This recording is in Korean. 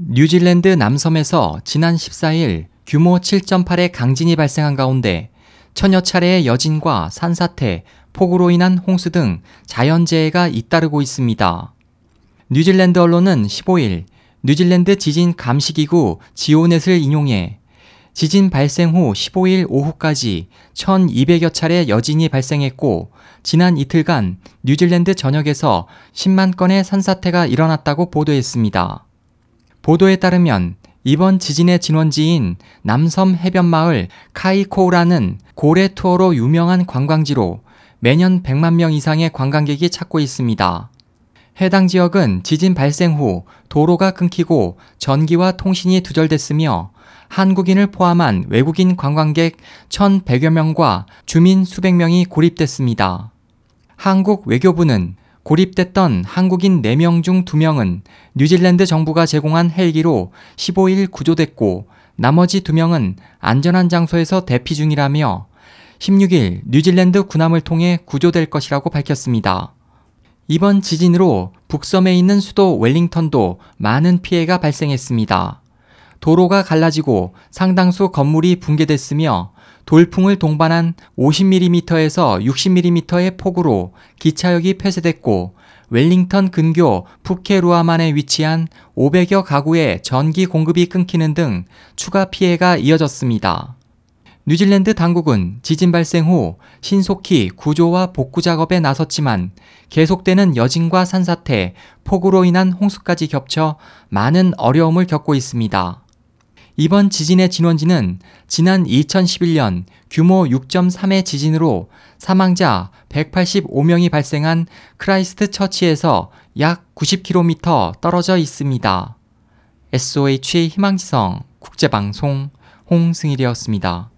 뉴질랜드 남섬에서 지난 14일 규모 7.8의 강진이 발생한 가운데 천여 차례의 여진과 산사태, 폭우로 인한 홍수 등 자연재해가 잇따르고 있습니다. 뉴질랜드 언론은 15일 뉴질랜드 지진 감시기구 지오넷을 인용해 지진 발생 후 15일 오후까지 1200여 차례 여진이 발생했고 지난 이틀간 뉴질랜드 전역에서 10만 건의 산사태가 일어났다고 보도했습니다. 보도에 따르면 이번 지진의 진원지인 남섬 해변마을 카이코우라는 고래 투어로 유명한 관광지로 매년 100만 명 이상의 관광객이 찾고 있습니다. 해당 지역은 지진 발생 후 도로가 끊기고 전기와 통신이 두절됐으며 한국인을 포함한 외국인 관광객 1,100여 명과 주민 수백 명이 고립됐습니다. 한국 외교부는 고립됐던 한국인 4명 중 2명은 뉴질랜드 정부가 제공한 헬기로 15일 구조됐고 나머지 2명은 안전한 장소에서 대피 중이라며 16일 뉴질랜드 군함을 통해 구조될 것이라고 밝혔습니다. 이번 지진으로 북섬에 있는 수도 웰링턴도 많은 피해가 발생했습니다. 도로가 갈라지고 상당수 건물이 붕괴됐으며 돌풍을 동반한 50mm에서 60mm의 폭우로 기차역이 폐쇄됐고 웰링턴 근교 푸케루아만에 위치한 500여 가구의 전기 공급이 끊기는 등 추가 피해가 이어졌습니다. 뉴질랜드 당국은 지진 발생 후 신속히 구조와 복구 작업에 나섰지만 계속되는 여진과 산사태, 폭우로 인한 홍수까지 겹쳐 많은 어려움을 겪고 있습니다. 이번 지진의 진원지는 지난 2011년 규모 6.3의 지진으로 사망자 185명이 발생한 크라이스트 처치에서 약 90km 떨어져 있습니다. SOH 희망지성 국제방송 홍승일이었습니다.